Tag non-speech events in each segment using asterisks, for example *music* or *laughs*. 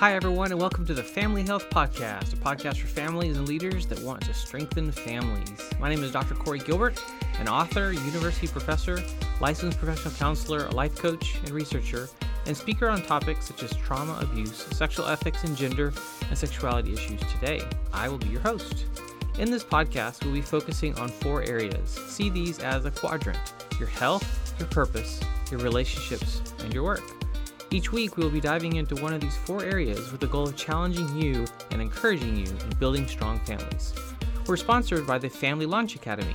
Hi, everyone, and welcome to the Family Health Podcast, a podcast for families and leaders that want to strengthen families. My name is Dr. Corey Gilbert, an author, university professor, licensed professional counselor, a life coach, and researcher, and speaker on topics such as trauma, abuse, sexual ethics, and gender and sexuality issues. Today, I will be your host. In this podcast, we'll be focusing on four areas. See these as a quadrant your health, your purpose, your relationships, and your work. Each week, we will be diving into one of these four areas with the goal of challenging you and encouraging you in building strong families. We're sponsored by the Family Launch Academy,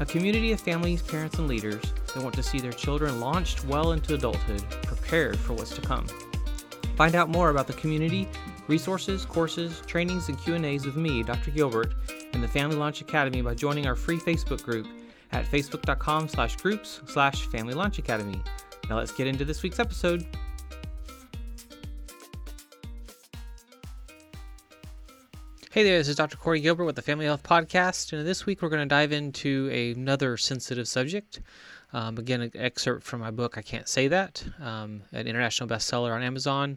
a community of families, parents, and leaders that want to see their children launched well into adulthood, prepared for what's to come. Find out more about the community, resources, courses, trainings, and Q&As with me, Dr. Gilbert, and the Family Launch Academy by joining our free Facebook group at facebook.com slash groups slash Family Launch Academy. Now let's get into this week's episode. Hey there, this is Dr. Corey Gilbert with the Family Health Podcast, and this week we're going to dive into another sensitive subject. Um, again, an excerpt from my book, I Can't Say That, um, an international bestseller on Amazon.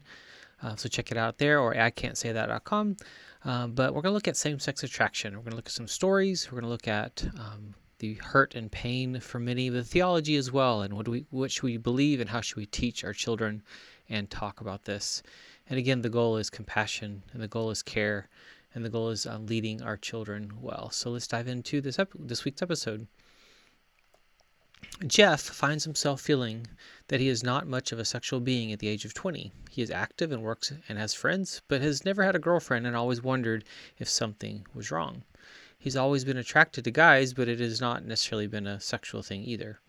Uh, so check it out there or I can't say that.com. Uh, but we're going to look at same sex attraction. We're going to look at some stories. We're going to look at um, the hurt and pain for many, the theology as well, and what, we, what should we believe and how should we teach our children and talk about this. And again, the goal is compassion and the goal is care and the goal is uh, leading our children well. So let's dive into this ep- this week's episode. Jeff finds himself feeling that he is not much of a sexual being at the age of 20. He is active and works and has friends, but has never had a girlfriend and always wondered if something was wrong. He's always been attracted to guys, but it has not necessarily been a sexual thing either.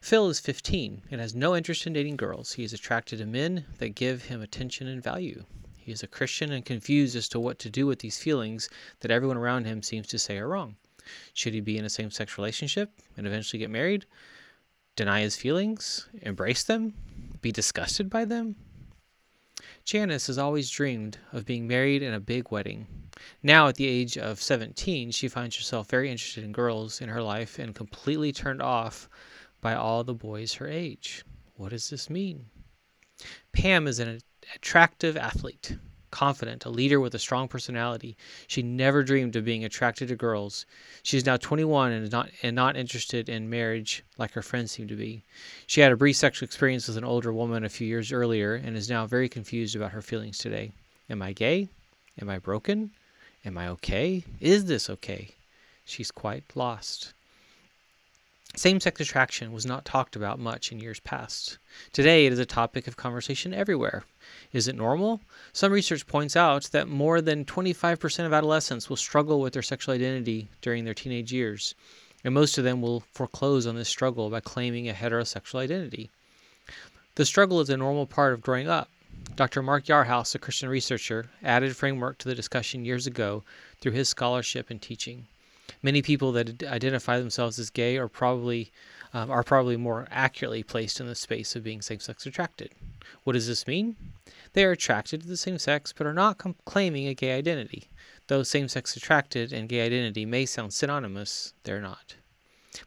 Phil is 15 and has no interest in dating girls. He is attracted to men that give him attention and value. He is a Christian and confused as to what to do with these feelings that everyone around him seems to say are wrong. Should he be in a same sex relationship and eventually get married? Deny his feelings? Embrace them? Be disgusted by them? Janice has always dreamed of being married in a big wedding. Now, at the age of 17, she finds herself very interested in girls in her life and completely turned off by all the boys her age. What does this mean? Pam is an attractive athlete, confident, a leader with a strong personality. She never dreamed of being attracted to girls. She is now 21 and not and not interested in marriage like her friends seem to be. She had a brief sexual experience with an older woman a few years earlier and is now very confused about her feelings today. Am I gay? Am I broken? Am I okay? Is this okay? She's quite lost. Same sex attraction was not talked about much in years past. Today, it is a topic of conversation everywhere. Is it normal? Some research points out that more than 25% of adolescents will struggle with their sexual identity during their teenage years, and most of them will foreclose on this struggle by claiming a heterosexual identity. The struggle is a normal part of growing up. Dr. Mark Yarhouse, a Christian researcher, added framework to the discussion years ago through his scholarship and teaching. Many people that identify themselves as gay are probably um, are probably more accurately placed in the space of being same-sex attracted. What does this mean? They are attracted to the same sex but are not com- claiming a gay identity. Though same-sex attracted and gay identity may sound synonymous, they're not.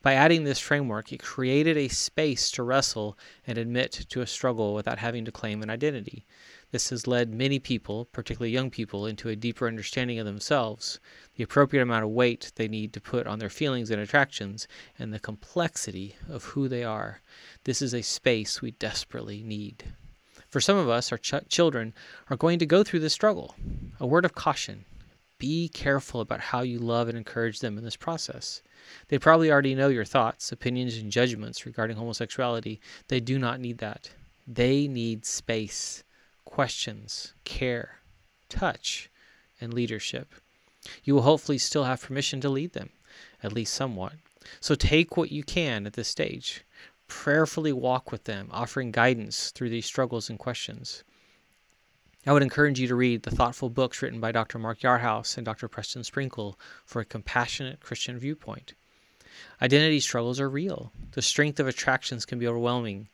By adding this framework, it created a space to wrestle and admit to a struggle without having to claim an identity. This has led many people, particularly young people, into a deeper understanding of themselves, the appropriate amount of weight they need to put on their feelings and attractions, and the complexity of who they are. This is a space we desperately need. For some of us, our ch- children are going to go through this struggle. A word of caution be careful about how you love and encourage them in this process. They probably already know your thoughts, opinions, and judgments regarding homosexuality. They do not need that. They need space questions, care, touch, and leadership. You will hopefully still have permission to lead them, at least somewhat. So take what you can at this stage. Prayerfully walk with them, offering guidance through these struggles and questions. I would encourage you to read the thoughtful books written by Dr. Mark Yarhouse and Dr. Preston Sprinkle for a compassionate Christian viewpoint. Identity struggles are real. The strength of attractions can be overwhelming,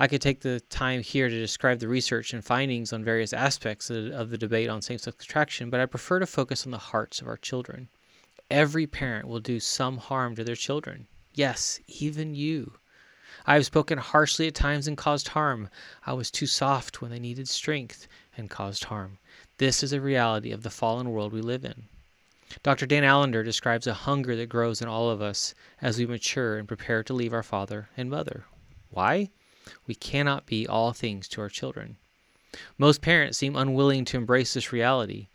I could take the time here to describe the research and findings on various aspects of the debate on same sex attraction, but I prefer to focus on the hearts of our children. Every parent will do some harm to their children. Yes, even you. I have spoken harshly at times and caused harm. I was too soft when they needed strength and caused harm. This is a reality of the fallen world we live in. Dr. Dan Allender describes a hunger that grows in all of us as we mature and prepare to leave our father and mother. Why? We cannot be all things to our children. Most parents seem unwilling to embrace this reality.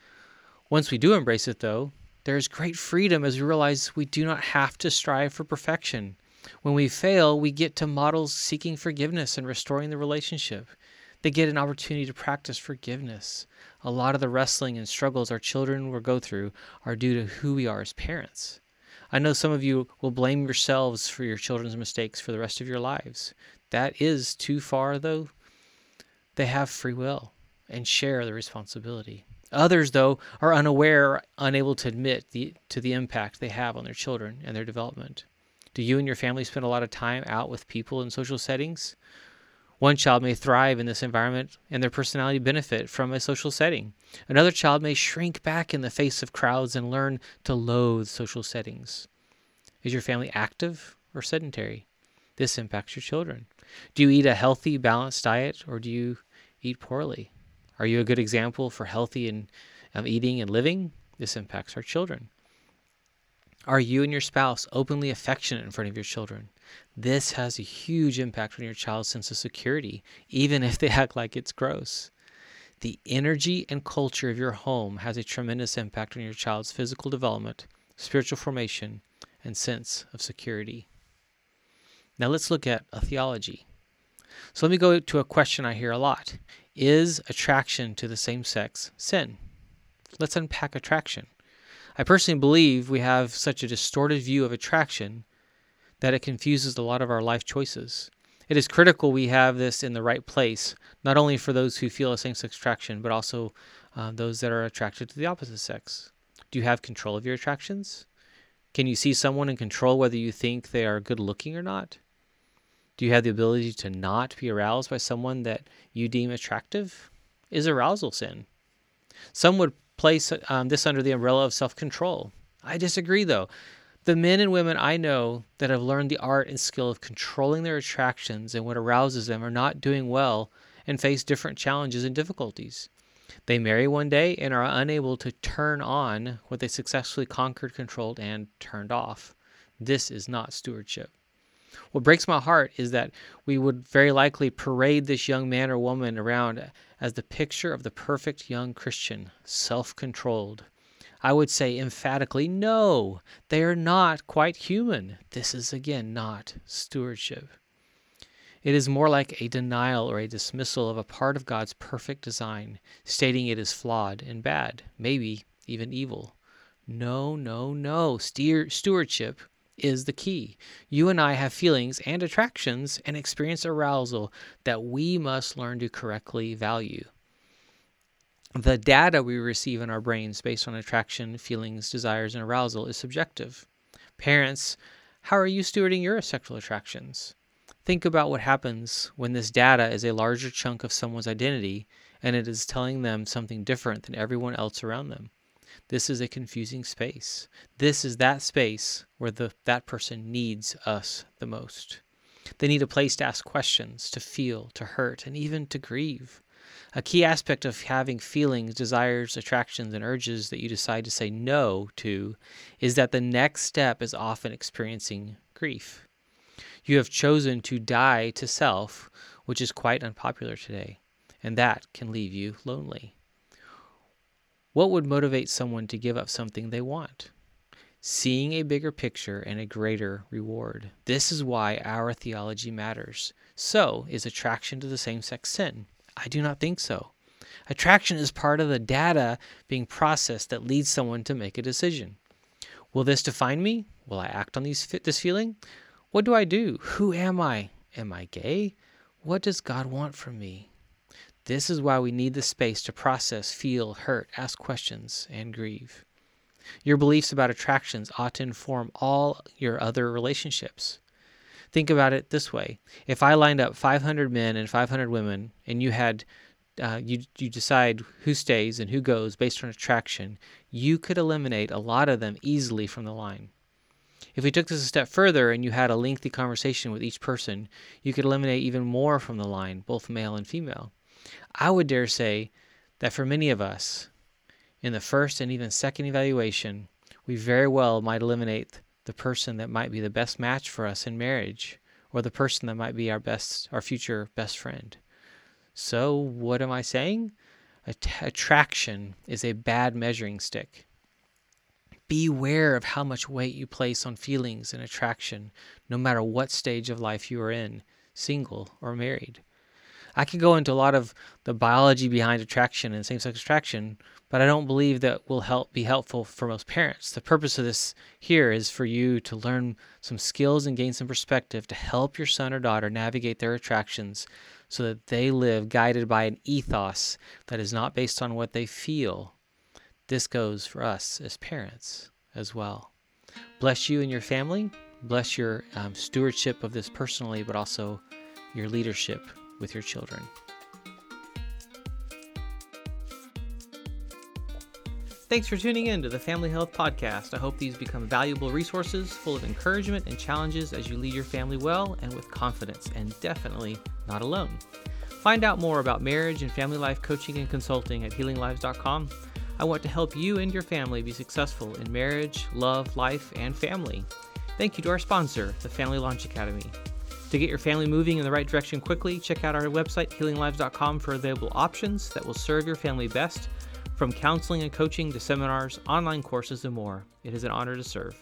Once we do embrace it, though, there is great freedom as we realize we do not have to strive for perfection. When we fail, we get to models seeking forgiveness and restoring the relationship. They get an opportunity to practice forgiveness. A lot of the wrestling and struggles our children will go through are due to who we are as parents. I know some of you will blame yourselves for your children's mistakes for the rest of your lives. That is too far, though. They have free will and share the responsibility. Others, though, are unaware, unable to admit the, to the impact they have on their children and their development. Do you and your family spend a lot of time out with people in social settings? One child may thrive in this environment and their personality benefit from a social setting. Another child may shrink back in the face of crowds and learn to loathe social settings. Is your family active or sedentary? This impacts your children. Do you eat a healthy, balanced diet or do you eat poorly? Are you a good example for healthy and um, eating and living? This impacts our children. Are you and your spouse openly affectionate in front of your children? This has a huge impact on your child's sense of security, even if they *laughs* act like it's gross. The energy and culture of your home has a tremendous impact on your child's physical development, spiritual formation, and sense of security. Now let's look at a theology. So let me go to a question I hear a lot Is attraction to the same sex sin? Let's unpack attraction. I personally believe we have such a distorted view of attraction that it confuses a lot of our life choices. It is critical we have this in the right place, not only for those who feel a same sex attraction, but also uh, those that are attracted to the opposite sex. Do you have control of your attractions? Can you see someone and control whether you think they are good looking or not? Do you have the ability to not be aroused by someone that you deem attractive? Is arousal sin? Some would place um, this under the umbrella of self control. I disagree, though. The men and women I know that have learned the art and skill of controlling their attractions and what arouses them are not doing well and face different challenges and difficulties. They marry one day and are unable to turn on what they successfully conquered, controlled, and turned off. This is not stewardship. What breaks my heart is that we would very likely parade this young man or woman around as the picture of the perfect young Christian, self controlled. I would say emphatically, no, they are not quite human. This is again not stewardship. It is more like a denial or a dismissal of a part of God's perfect design, stating it is flawed and bad, maybe even evil. No, no, no. Steer, stewardship is the key. You and I have feelings and attractions and experience arousal that we must learn to correctly value. The data we receive in our brains based on attraction, feelings, desires, and arousal is subjective. Parents, how are you stewarding your sexual attractions? Think about what happens when this data is a larger chunk of someone's identity and it is telling them something different than everyone else around them. This is a confusing space. This is that space where the, that person needs us the most. They need a place to ask questions, to feel, to hurt, and even to grieve. A key aspect of having feelings, desires, attractions, and urges that you decide to say no to is that the next step is often experiencing grief. You have chosen to die to self, which is quite unpopular today, and that can leave you lonely. What would motivate someone to give up something they want? Seeing a bigger picture and a greater reward. This is why our theology matters. So, is attraction to the same sex sin? I do not think so. Attraction is part of the data being processed that leads someone to make a decision. Will this define me? Will I act on these, this feeling? What do I do? Who am I? Am I gay? What does God want from me? This is why we need the space to process, feel, hurt, ask questions, and grieve. Your beliefs about attractions ought to inform all your other relationships. Think about it this way: if I lined up 500 men and 500 women, and you had uh, you you decide who stays and who goes based on attraction, you could eliminate a lot of them easily from the line. If we took this a step further and you had a lengthy conversation with each person, you could eliminate even more from the line, both male and female. I would dare say that for many of us, in the first and even second evaluation, we very well might eliminate the person that might be the best match for us in marriage or the person that might be our best our future best friend. So, what am I saying? Attraction is a bad measuring stick. Beware of how much weight you place on feelings and attraction, no matter what stage of life you are in, single or married. I could go into a lot of the biology behind attraction and same-sex attraction, but I don't believe that will help be helpful for most parents. The purpose of this here is for you to learn some skills and gain some perspective to help your son or daughter navigate their attractions so that they live guided by an ethos that is not based on what they feel. This goes for us as parents as well. Bless you and your family. Bless your um, stewardship of this personally, but also your leadership with your children. Thanks for tuning in to the Family Health Podcast. I hope these become valuable resources full of encouragement and challenges as you lead your family well and with confidence, and definitely not alone. Find out more about marriage and family life coaching and consulting at healinglives.com. I want to help you and your family be successful in marriage, love, life, and family. Thank you to our sponsor, the Family Launch Academy. To get your family moving in the right direction quickly, check out our website, healinglives.com, for available options that will serve your family best, from counseling and coaching to seminars, online courses, and more. It is an honor to serve.